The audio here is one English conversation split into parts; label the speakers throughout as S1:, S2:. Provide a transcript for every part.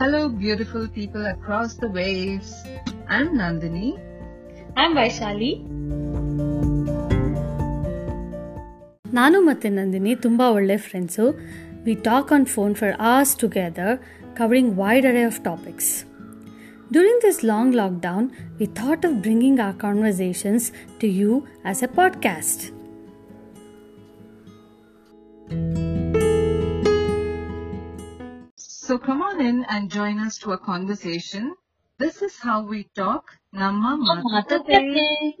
S1: Hello, beautiful people across the waves. I'm Nandini.
S2: I'm Vaishali.
S3: ನಾನು ಮತ್ತು ನಂದಿನಿ ತುಂಬ ಒಳ್ಳೆ friends we talk on phone for hours together covering wide array of topics during this long lockdown we thought of bringing our conversations to you as A podcast
S1: so come on in and join us to a conversation. This is how we talk. Namma Matate.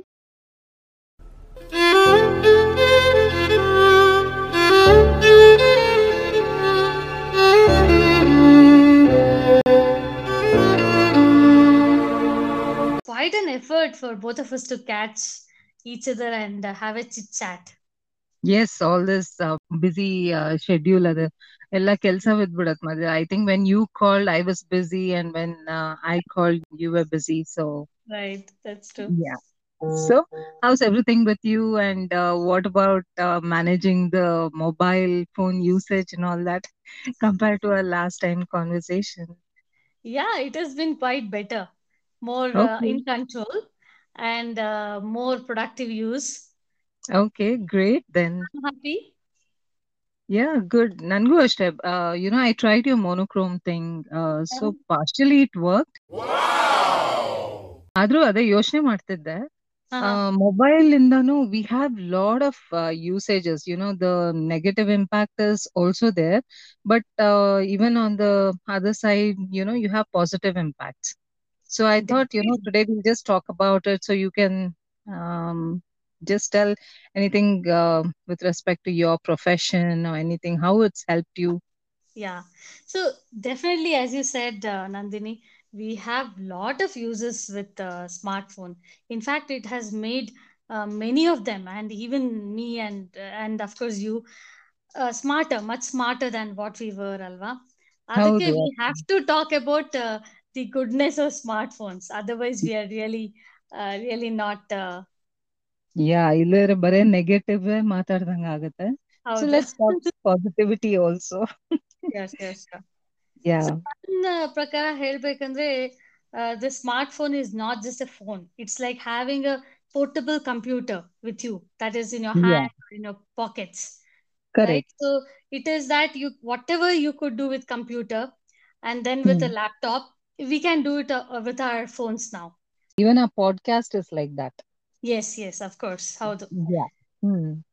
S2: Quite an effort for both of us to catch each other and have a chit chat.
S1: Yes, all this uh, busy uh, schedule ಅದು ಎಲ್ಲ ಕೆಲಸ ಬಿದ್ಬಿಡತ್ ಮಧ್ಯ I think when you called I was busy and when I called you were busy so
S2: Right, that's true.
S1: yeah so how's everything with you and uh, what about uh, managing the mobile phone usage and all that compared to our last time conversation
S2: Yeah, it has been quite better, more uh,
S1: Okay.
S2: in control and uh, more productive use.
S1: okay great then
S2: I'm happy.
S1: Yeah, good. Nangu ಅಷ್ಟೇ uh, you know, I tried your monochrome thing. Uh, so partially it worked. ಆದ್ರೂ ಅದೇ ಯೋಚನೆ ಮಾಡ್ತಿದ್ದೆ
S2: Uh-huh.
S1: Mobile ಇಂದಾನು V have lot of usages you know the negative impact is also there but even on the other side you know you have positive impacts so I thought you know today will just talk about it so you can just tell anything uh, with respect to your profession or anything how it's helped you?
S2: Yeah. So definitely as you said uh, nandini we have lot of uses with uh, smartphone. In fact it has made uh, many of them and even me and and of course you uh, smarter much smarter than what we were alva.
S1: Adhike,
S2: we have to talk about uh, the goodness of smartphones. Otherwise we are really uh, really not uh, Uh,
S1: yeah ಇಲ್ಲದ್ರೆ ಬರೇ negative ಮಾತಾಡ್ದಂಗ ಆಗುತ್ತೆ so
S2: ಹೌದು.
S1: Let's talk positivity also
S2: Yes, yes, sure.
S1: ಯಾ
S2: ನನ್ನ ಪ್ರಕಾರ ಹೇಳ್ಬೇಕಂದ್ರೆ the smartphone is not just a phone it's like having a portable computer with you that is in your
S1: Yeah.
S2: Hand in your pockets
S1: correct
S2: So it is that you whatever you could do with computer and then with a laptop, we can do it uh, with our phones now.
S1: Even ಆ podcast is like that
S2: Yes, yes, of course. How
S1: do? Yeah. Mm.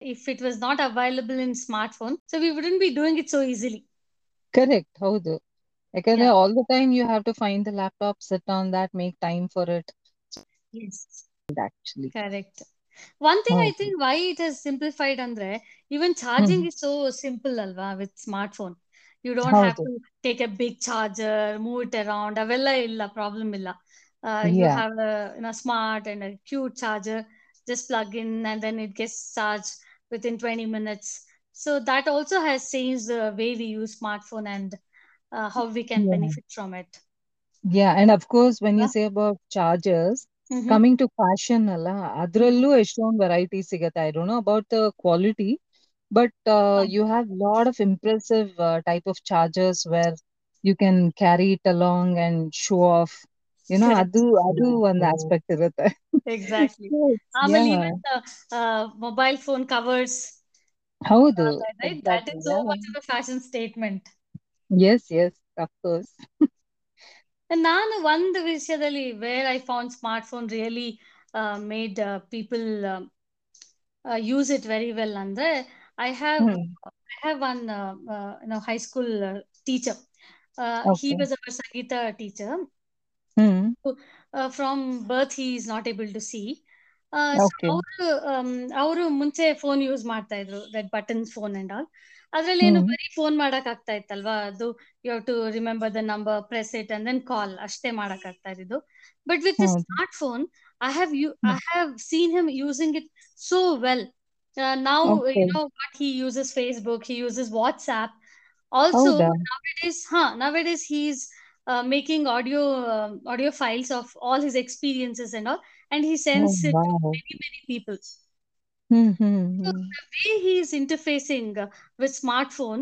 S2: If it was not available in smartphone, so we wouldn't be doing it so easily.
S1: Correct. How do?
S2: Because yeah.
S1: all the time you have to find the laptop, sit on that, make time for it.
S2: Yes.
S1: Actually.
S2: Correct. One thing. I think why it has simplified, Andre, even charging
S1: mm.
S2: is so simple, Alva, with smartphone. You don't have
S1: ಹೌದು
S2: to take a big charger, move it around. ಅವೆಲ್ಲ ಇಲ್ಲ problem ಇಲ್ಲ. Uh, you
S1: Yeah.
S2: have a you know smart and a cute charger. Just plug in and then it gets charged within 20 minutes. So that also has changed the way we use smartphone and uh, how we can
S1: Yeah.
S2: benefit from it.
S1: Yeah, and of course, when you
S2: Yeah.
S1: say about chargers,
S2: Mhm.
S1: coming to fashion ಅಲ್ಲ ಅದ್ರಲ್ಲೂ ಎಷ್ಟೊಂದು variety ಸಿಗತ್ತೆ I don't know about the quality but you have lot of impressive type of chargers where you can carry it along and show of you know
S2: Correct.
S1: ಅದು ಅದು ಒಂದು aspect ಇರುತ್ತೆ
S2: Exactly.
S1: Yes,
S2: ಆಮೇಲೆ
S1: yeah.
S2: even the uh, mobile phone covers
S1: ಹೌದು
S2: uh, right that
S1: exactly
S2: is so
S1: yeah.
S2: much of a fashion statement
S1: yes yes of course
S2: and ನಾನು ಒಂದು ವಿಷಯದಲ್ಲಿ where I found smartphone really uh, made uh, people um, uh, use it very well ಅಂದ್ರೆ I have
S1: Hmm.
S2: I have one uh, uh, you know high school uh, teacher. Uh, he was our Sangeeta teacher.
S1: Hmm.
S2: uh, from birth he is not able to see. ಅವರು ಅವರು ಮುಂಚೆ phone use ಮಾಡ್ತಾ ಇದ್ರು that button phone and all ಅದ್ರಲ್ಲಿ ಏನು. ಬರೀ phone ಮಾಡಕ್ ಆಗ್ತಾ ಇತ್ತಲ್ವಾ ಅದು you to remember the number press it and then call ಅಷ್ಟೇ ಮಾಡಕ್ ಆಗ್ತಾ
S1: ಇರೋದು
S2: but with smartphone I have
S1: you.
S2: I have seen him using it so well now
S1: Okay.
S2: You know what he uses Facebook he uses WhatsApp also
S1: ಹೌದಾ
S2: nowadays huh nowadays he's uh, making audio um, audio files of all his experiences and all and he
S1: Oh,
S2: sends it to
S1: wow.
S2: many many people
S1: Mm-hmm.
S2: So the way he is interfacing uh, with smartphone,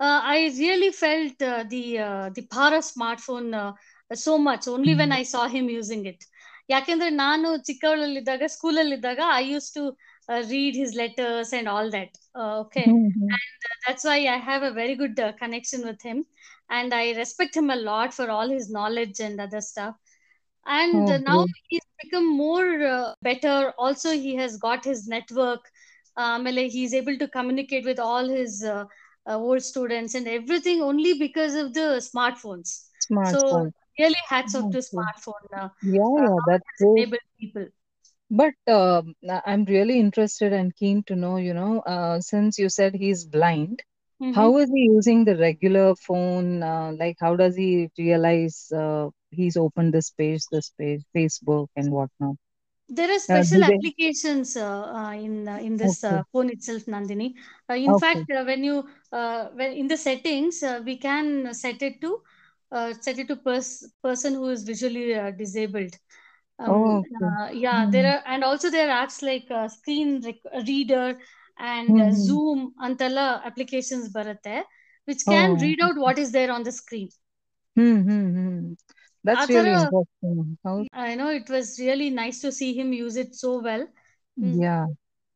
S2: uh, I really felt uh, the uh, the power of smartphone uh, so much only when I saw him using it. ಯಾಕೆಂದ್ರೆ ನಾನು ಚಿಕ್ಕವಳಲ್ಲಿದ್ದಾಗ ಸ್ಕೂಲಲ್ಲಿದ್ದಾಗ I use to uh, read his letters and all that. Uh, okay.
S1: Mm-hmm.
S2: And uh, that's why I have a very good uh, connection with him. And I respect him a lot for all his knowledge and other stuff. And uh, now he's become more uh, better. Also, he has got his network. Um, he's able to communicate with all his old students and everything only because of the smartphones.
S1: Smartphone.
S2: So, really hats off to smartphone.
S1: yeah, that's
S2: able People.
S1: But I- I'm really interested and keen to know, you know, uh, since you said he's blind, how
S2: hmm
S1: is he using the regular phone? Uh, like, how does he realize uh, he's opened this page, this page, Facebook, and whatnot?
S2: There are
S1: Uh,
S2: special
S1: they?
S2: applications uh, uh, in uh, in this
S1: Okay,
S2: uh, phone itself, Nandini. Uh, in
S1: okay.
S2: fact, uh, when you uh, when in the settings, uh, we can set it to uh, set it to pers- person who is visually uh, disabled. Um,
S1: oh, okay.
S2: Uh, yeah,
S1: mm-hmm.
S2: there are, and also there are apps like uh, Screen rec- Reader and
S1: mm-hmm.
S2: Zoom antala applications barate, which can
S1: oh.
S2: read out what is there on the screen.
S1: Mm-hmm. That's really interesting. How...
S2: I know it was really nice to see him use it so well. Mm.
S1: Yeah,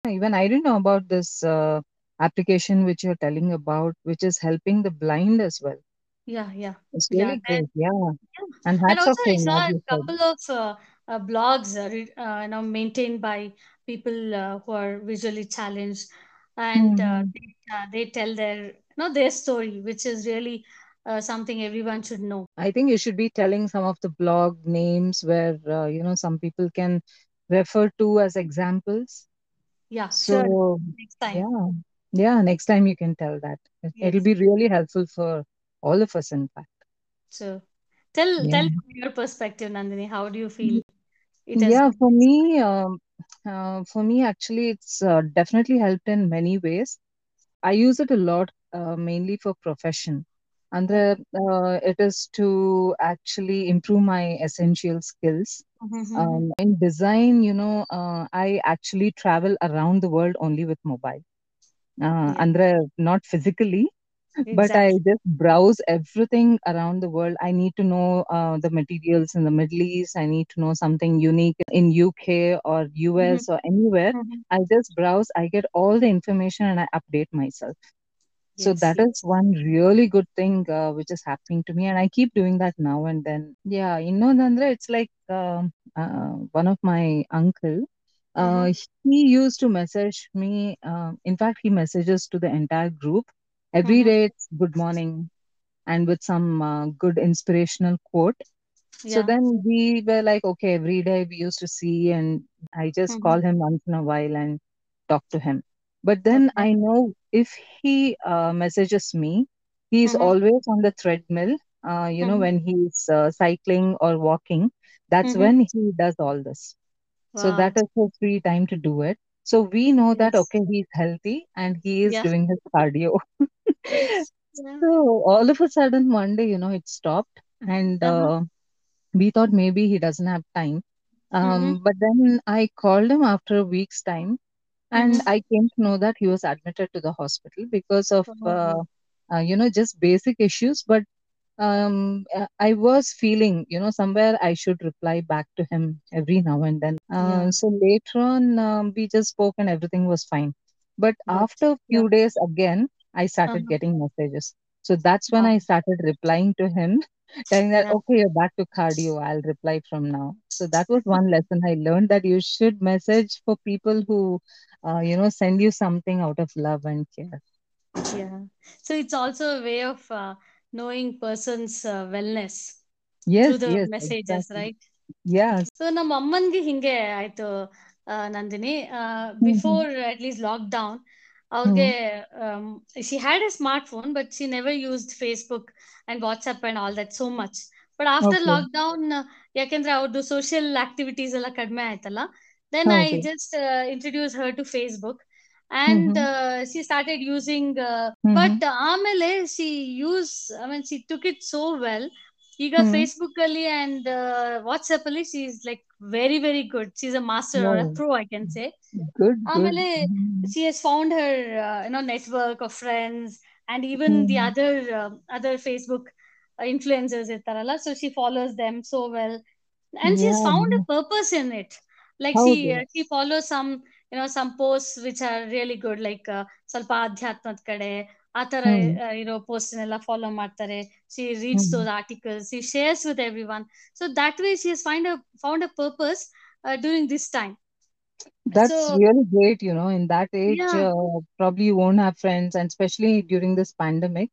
S1: even I didn't know about this uh, application which you're telling about, which is helping the blind as well.
S2: Yeah, yeah,
S1: it's really
S2: yeah,
S1: good. And, yeah.
S2: yeah.
S1: and hats and
S2: also
S1: off
S2: I saw a couple of uh, blogs, uh, re- uh, you know, maintained by people uh, who are visually challenged, and uh,
S1: Mm-hmm.
S2: they, they tell their, you know, their story, which is really uh, something everyone should know.
S1: I think you should be telling some of the blog names where, uh, you know, some people can refer to as examples.
S2: Yeah, sure. Next time.
S1: yeah. Yeah, next time you can tell that. It, it'll be really helpful for all of us, in fact.
S2: So, tell
S1: Yeah.
S2: tell from your perspective, Nandini, how do you feel it has?
S1: Yeah, for me, um, uh, for me, actually, it's uh, definitely helped in many ways. I use it a lot, uh, mainly for profession. And uh, it is to actually improve my essential skills.
S2: Mhm, mhm.
S1: Um, in design, you know, uh, I actually travel around the world only with mobile. Uh,
S2: Yeah,
S1: andre not physically, but I just browse everything around the world. I need to know uh, the materials in the Middle East. I need to know something unique in UK or US or anywhere.
S2: mhm.
S1: I just browse. I get all the information and I update myself. So
S2: Yes,
S1: that
S2: yes.
S1: is one really good thing uh, which is happening to me, and I keep doing that now and then. Yeah, innondandre it's like um, uh, one of my uncle. Uh,
S2: Mhm,
S1: he used to message me. Uh, in fact, he messages to the entire group every
S2: mhm.
S1: day. It's good morning and with some uh, good inspirational quote. So then we were like, okay, every day we used to see, and I just
S2: Mhm.
S1: call him once in a while and talk to him. But then. I know if he uh, messages me, he's
S2: Mhm,
S1: always on the treadmill. Uh, you know,
S2: mhm,
S1: when he's uh, cycling or walking, that's
S2: mhm.
S1: when he does all this. So that is his free time to do it. So we know that, okay, he's healthy and he is
S2: Yeah.
S1: doing his cardio.
S2: Yes. Yeah.
S1: So all of a sudden, one day, you know, it stopped and
S2: Uh-huh.
S1: uh, we thought maybe he doesn't have time. Um, but then I called him after a week's time, and
S2: mhm.
S1: I came to know that he was admitted to the hospital because of, uh,
S2: Oh.
S1: uh, you know, just basic issues. But um, uh, I was feeling, you know, somewhere I should reply back to him every now and then.
S2: Yeah.
S1: Uh, so later on, um, we just spoke and everything was fine. But after a
S2: Yeah.
S1: few days again, I started
S2: Uh-huh.
S1: getting messages. So that's when. I started replying to him, telling that,
S2: Yeah.
S1: okay, you're back to cardio. I'll reply from now. So that was one lesson I learned that you should message for people who, uh, you know, send you something out of love and care.
S2: Yeah. So it's also a way of uh, knowing person's uh, wellness through the
S1: yes,
S2: messages,
S1: exactly.
S2: right?
S1: Yes.
S2: So ನಮ್ಮ ಅಮ್ಮನ್ಗೆ ಹಿಂಗೆ ಆಯ್ತು Nandini. Before at least lockdown ಅವ್ರಿಗೆ she had a smartphone but she never used Facebook and WhatsApp and all that so much
S1: but
S2: after lockdown ಯಾಕೆಂದ್ರೆ ಅವ್ರದ್ದು social activities ಎಲ್ಲ ಕಡಿಮೆ ಆಯ್ತಲ್ಲ then
S1: I
S2: just introduce her to Facebook and
S1: Mhm.
S2: She started using
S1: Mhm.
S2: But ಆಮೇಲೆ she use I mean she took it so well ಈಗ
S1: Hmm.
S2: Facebook ಅಲ್ಲಿ and WhatsApp ಅಲ್ಲಿ she is like very very good she is a master
S1: Wow.
S2: Pro I can say
S1: Good, good.
S2: ಆಮೇಲೆ
S1: Hmm.
S2: she has found her uh, you know network of friends and even the
S1: Hmm.
S2: other uh, other facebook uh, influencers irtaralla so she follows them so well and she's
S1: Yeah.
S2: found a purpose in it like she
S1: ಹೌದು.
S2: uh, she follows some you know some posts which are really good like uh, ಸ್ವಲ್ಪ ಅಧ್ಯಾತ್ಮದ ಕಡೆ ಆ ತರ
S1: Hmm.
S2: uh, ಇರೋ post ಎಲ್ಲ follow ಮಾಡ್ತಾರೆ she reads
S1: Hmm.
S2: those articles she shares with everyone so that way she has find a found a purpose uh, during this time
S1: That's
S2: so
S1: really great, you know. In that age,
S2: yeah
S1: uh, probably you won't have friends, and especially during this pandemic,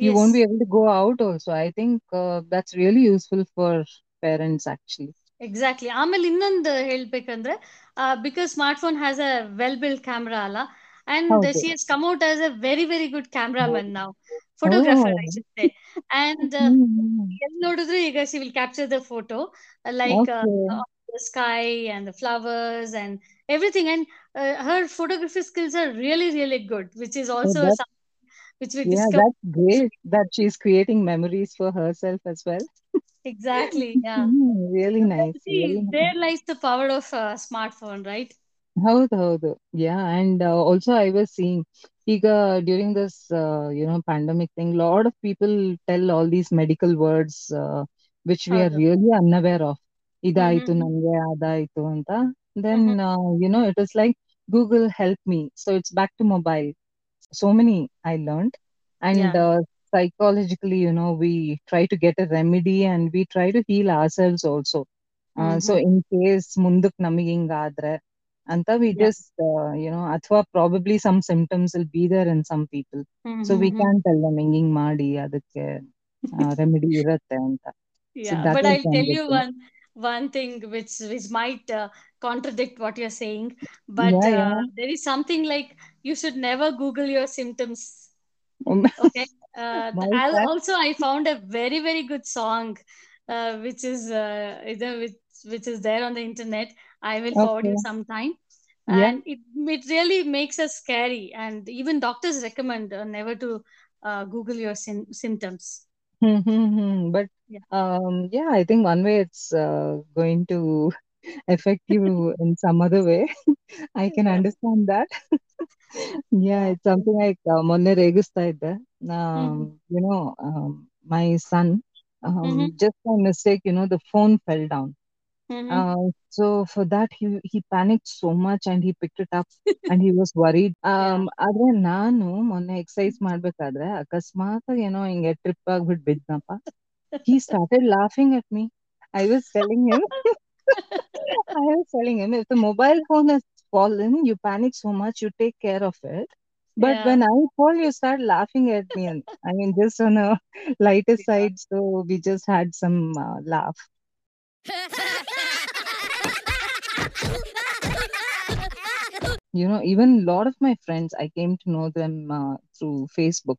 S1: you won't
S2: yes
S1: be able to go out also. I think uh, that's really useful for parents, actually.
S2: Exactly ಆಮೇಲೆ ಇನ್ನೊಂದು ಹೇಳ್ಬೇಕಂದ್ರೆ because smartphone has a well build camera ಅಲ್ಲ and
S1: ಹೌದು.
S2: She has come out as a very very good cameraman ನಾವು
S1: Oh.
S2: Photographer I should say and
S1: Hmm. hmm.
S2: ಎಲ್ಲಿ ನೋಡಿದ್ರು ಈಗ she will capture the photo like
S1: Okay.
S2: Sky and flowers and everything and her photography skills are really really good which is
S1: So
S2: also
S1: that,
S2: which we
S1: yeah,
S2: Discover
S1: that's great that she's creating memories for herself as well.
S2: Exactly yeah
S1: Hmm. Really nice,
S2: See,
S1: really nice.
S2: there lies the power of uh, smartphone, right?
S1: ಹೌದು ಹೌದು ಯಾ and also I was seeing ಈಗ during this you know pandemic thing lot of people tell all these medical words which we are
S2: ಹೌದು
S1: really unaware of
S2: ಹ್ಮ್
S1: ಇದಾಯ್ತು
S2: ಹ್ಮ್
S1: ನಂಗೆ ಅದಾಯ್ತು ಅಂತ
S2: ಹ್ಮ್
S1: then
S2: hmm
S1: you know it is like Google help me so it's back to mobile so many I learned. And
S2: Yeah.
S1: uh, psychologically, you know, we try to get a remedy and we try to heal ourselves also. Uh,
S2: hmm
S1: so
S2: hmm
S1: in case ಮುಂದಕ್ಕೆ ನಮಗೆ ಹಿಂಗಾದ್ರೆ ಅಂತ we
S2: Yeah.
S1: just, uh, you know, ಅಥವಾ probably some symptoms will be there in some people.
S2: Hmm
S1: So we
S2: hmm hmm
S1: can't tell them ಹಿಂಗ್ ಹಿಂಗ್ ಮಾಡಿ ಅದಕ್ಕೆ remedy ಇರತ್ತೆ ಅಂತ. So
S2: Yeah,
S1: that
S2: but
S1: was
S2: I'll
S1: one
S2: tell
S1: good
S2: you
S1: thing.
S2: one one thing which which might uh, contradict what you're saying, but
S1: Yeah,
S2: uh,
S1: yeah.
S2: there is something like you should never Google your symptoms.
S1: Um,
S2: Okay. Uh,
S1: why
S2: th-
S1: is
S2: I'll
S1: that?
S2: also I found a very very good song, uh, which is uh, either which which is there on the internet. I will forward you
S1: Okay.
S2: sometime,
S1: Yeah.
S2: and it it really makes us scary. And even doctors recommend uh, never to uh, Google your sym- symptoms.
S1: Hmm, hmm, hmm. But
S2: Yeah.
S1: um, yeah, I think one way it's uh, going to affect you in some other way. I can
S2: Yeah.
S1: understand that. Yeah,
S2: Yeah.
S1: it's something like uh, ಮೊನ್ನೆ ರೇಗಿಸ್ತಾ ಇದ್ದೆ. Um,
S2: Mhm.
S1: you know, um, my son, um,
S2: Mhm.
S1: just by mistake, you know, the phone fell down.
S2: Mhm.
S1: Uh, so for that, he he panicked so much and he picked it up and he was worried.
S2: Yeah.
S1: Um, ಆದ್ರೆ ನಾನು ಮೊನ್ನೆ exercise ಮಾಡ್ಬೇಕಾದ್ರೆ ಅಕಸ್ಮಾತ್ ಏನೋ ಹಿಂಗೆ trip ಆಗ್ಬಿಟ್ಟು ಬಿದ್ನಪ್ಪ. He started laughing at me. I was telling him, I was telling him, if the mobile phone has fallen, you panic so much, you take care of it. But
S2: Yeah.
S1: when I fall, you start laughing at me. And I mean, just on a lighter
S2: Yeah.
S1: side, so we just had some uh, laugh. You know, even a lot of my friends, I came to know them uh, through Facebook.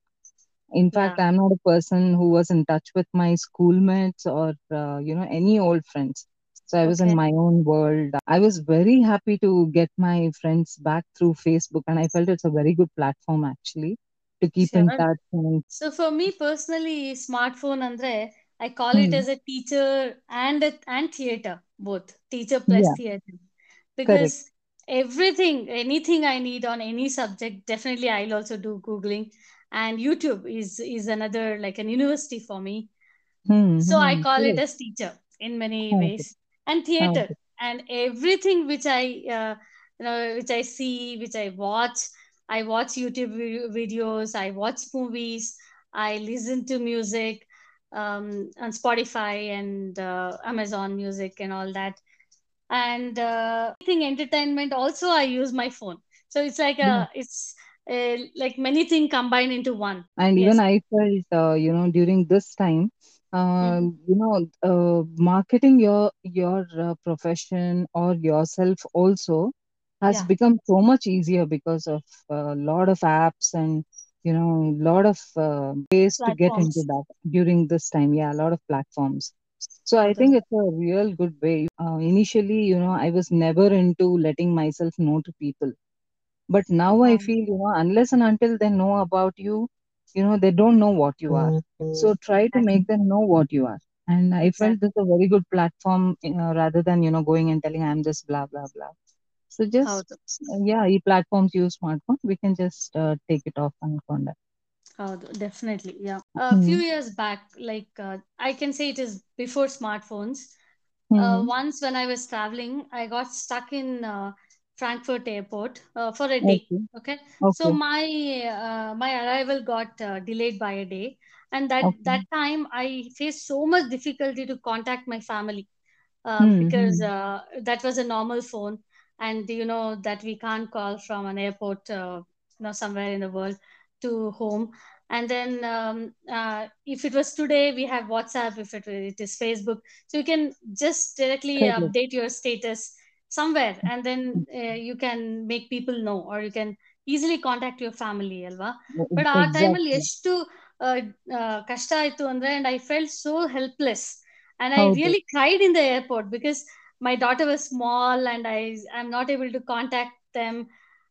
S1: In fact,
S2: Yeah.
S1: I'm not a person who was in touch with my schoolmates or, uh, you know, any old friends. So I was in my own world. I was very happy to get my friends back through Facebook, and I felt it's a very good platform actually to keep in touch. And
S2: So for me personally, smartphone andre I call it
S1: Hmm.
S2: as a teacher and a, and theater both. Teacher plus
S1: yeah,
S2: theater.
S1: Correct.
S2: because everything anything I need on any subject definitely I'll also do googling. And YouTube is is another like an university for me.
S1: Hmm,
S2: so I
S1: hmm,
S2: call it as teacher in many ways and theater.
S1: ಹೌದು
S2: and everything which I uh, you know which I see which I watch I watch YouTube videos I watch movies I listen to music um, on Spotify and uh, Amazon Music and all that. And uh, anything entertainment also I use my phone. So it's like
S1: Yeah.
S2: a it's uh, like many things combined into one.
S1: And
S2: yes.
S1: Even I felt, uh, you know, during this time. Um, you know, uh, marketing your your uh, profession or yourself also has
S2: yeah
S1: become so much easier because of a lot of apps and you know, a lot of uh, ways to get into that during this time. Yeah, a lot of platforms. So I think it's a real good way. Uh, initially, you know, I was never into letting myself know to people. But now I feel, you know, unless and until they know about you, you know, they don't know what you are. So try to
S2: Exactly.
S1: make them know what you are. And I felt
S2: Exactly.
S1: this is a very good platform uh, rather than, you know, going and telling I'm just blah, blah, blah. So just,
S2: ಹೌದು
S1: uh, yeah, ಈ platforms use smartphone, we can just uh, take it off ಅನ್ಕೊಂಡೆ.
S2: ಹೌದು definitely yeah
S1: Hmm.
S2: Few years back like I can say it is before smart phones
S1: Hmm.
S2: once when I was traveling, I got stuck in uh, Frankfurt airport uh, for a day.
S1: Okay.
S2: Okay, so my uh, my arrival got uh, delayed by a day, and that
S1: Okay.
S2: that time I faced so much difficulty to contact my family uh,
S1: Hmm,
S2: because uh, that was a normal phone, and you know that we can't call from an airport, uh, you know, somewhere in the world to home. And then um, uh, if it was today, we have WhatsApp. If it, it is Facebook, so you can just directly update your status somewhere, and then uh, you can make people know, or you can easily contact your family, alva. But ಆ ಟೈಮಲ್ಲಿ
S1: Exactly.
S2: ಎಷ್ಟು ಆ, ಆ, ಕಷ್ಟ ಆಯ್ತು ಅಂದ್ರೆ and I felt so helpless and I
S1: ಹೌದು.
S2: really cried in the airport because my daughter was small and I am not able to contact them.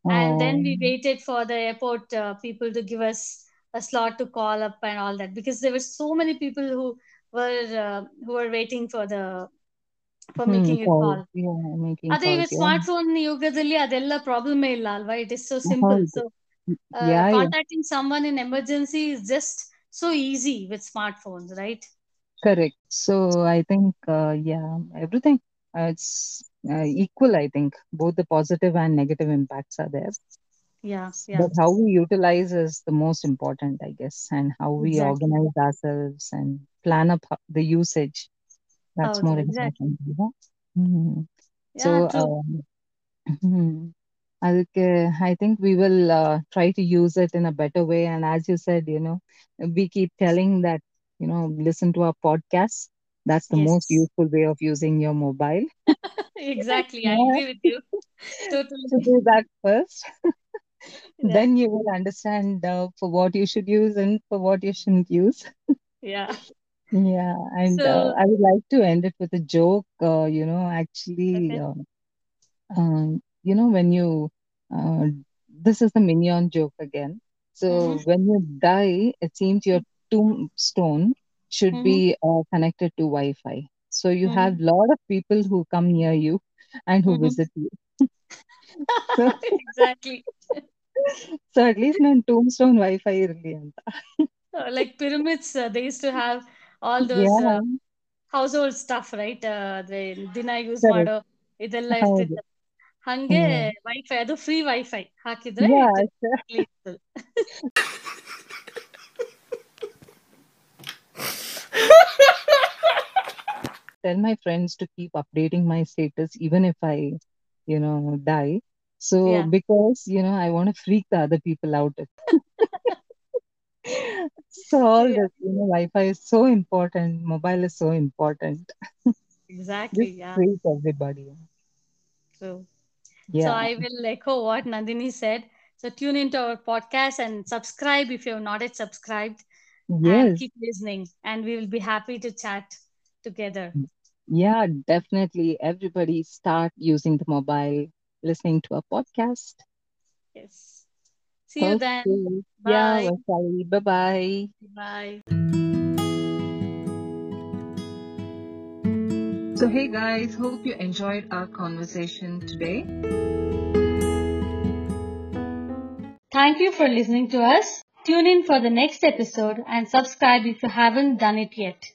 S2: And then we
S1: Oh.
S2: waited for the airport uh, people to give us a slot to call up and all that because there were so many people who were uh, who were waiting for the for
S1: Hmm,
S2: making a
S1: calls.
S2: call.
S1: Yeah, making
S2: ಅದೇ
S1: calls.
S2: ಇವತ್ತು
S1: Yeah.
S2: Smart phone ಯುಗದಲ್ಲಿ ಅದೆಲ್ಲ ಪ್ರಾಬ್ಲಮೇ ಇಲ್ಲ ಅಲ್ವಾ it is so simple
S1: ಹೌದು.
S2: So
S1: Yeah, yeah.
S2: Contacting summon in emergency is just so easy with smart phones right
S1: Correct. So I think, uh, yeah, everything. Uh, it's uh, equal, I think. Both the positive and negative impacts are there.
S2: Yeah yeah
S1: But how we utilize is the most important, I guess, and how we
S2: Exactly.
S1: organize ourselves and plan up ho- the usage. That's
S2: ಹೌದು
S1: more
S2: exactly
S1: important. You know? Mhm.
S2: Yeah
S1: So,
S2: true
S1: um, hmm. ಅದಕ್ಕೆ I think we will uh, try to use it in a better way. And as you said, you know, we keep telling that, you know, listen to our podcast. That's the most
S2: Yes.
S1: useful way of using your mobile.
S2: exactly I
S1: Yeah.
S2: agree with you totally
S1: So do that first.
S2: yeah
S1: Then you will understand uh, for what you should use and for what you shouldn't use.
S2: yeah
S1: Yeah. And uh,
S2: so
S1: I would like to end it with a joke. Uh, you know, actually,
S2: okay
S1: uh, um, you know, when you, uh, this is the minion joke again. So
S2: mm-hmm.
S1: when you die, it seems your tombstone should
S2: Mm-hmm.
S1: be uh, connected to Wi-Fi. So you have
S2: Mm-hmm.
S1: lot of people who come near you and who
S2: Mm-hmm.
S1: visit you. So,
S2: exactly
S1: so at least ನನ್ನ tombstone Wi-Fi ಇರ್ಲಿ ಅಂತ.
S2: Uh, like pyramids uh, they used to have all those
S1: Yeah,
S2: uh, household stuff right uh, ಅದೇ ದಿನ use
S1: correct.
S2: ಮಾಡೋ ಇದೆಲ್ಲ
S1: ಹೌದು.
S2: ಇರ್ತಿತ್ತು ಹಂಗೆ
S1: Yeah.
S2: ವೈಫೈ ಅದು ಫ್ರೀ ವೈಫೈ ಹಾಕಿದ್ರೆ
S1: Yeah,
S2: it
S1: sure.
S2: really ಇರ್ತದೆ.
S1: tell my friends to keep updating my status even if I, you know, die. So
S2: yeah
S1: because, you know, I want to freak the other people out. So all
S2: yeah
S1: this, you know, Wi-Fi is so important, mobile is so important.
S2: exactly
S1: Just
S2: yeah
S1: everybody.
S2: true So
S1: Yeah.
S2: I will echo what Nandini said. So tune into our podcast and subscribe if you have not yet subscribed and
S1: Yes.
S2: keep listening. And we will be happy to chat together.
S1: Yeah, definitely. Everybody start using the mobile, listening to a podcast.
S2: Yes. See you then.
S1: Okay. Yeah,
S2: Bye.
S1: Vaishali. Bye-bye.
S2: Bye.
S1: So, hey guys, hope you enjoyed our conversation today.
S2: Thank you for listening to us. Tune in for the next episode and subscribe if you haven't done it yet.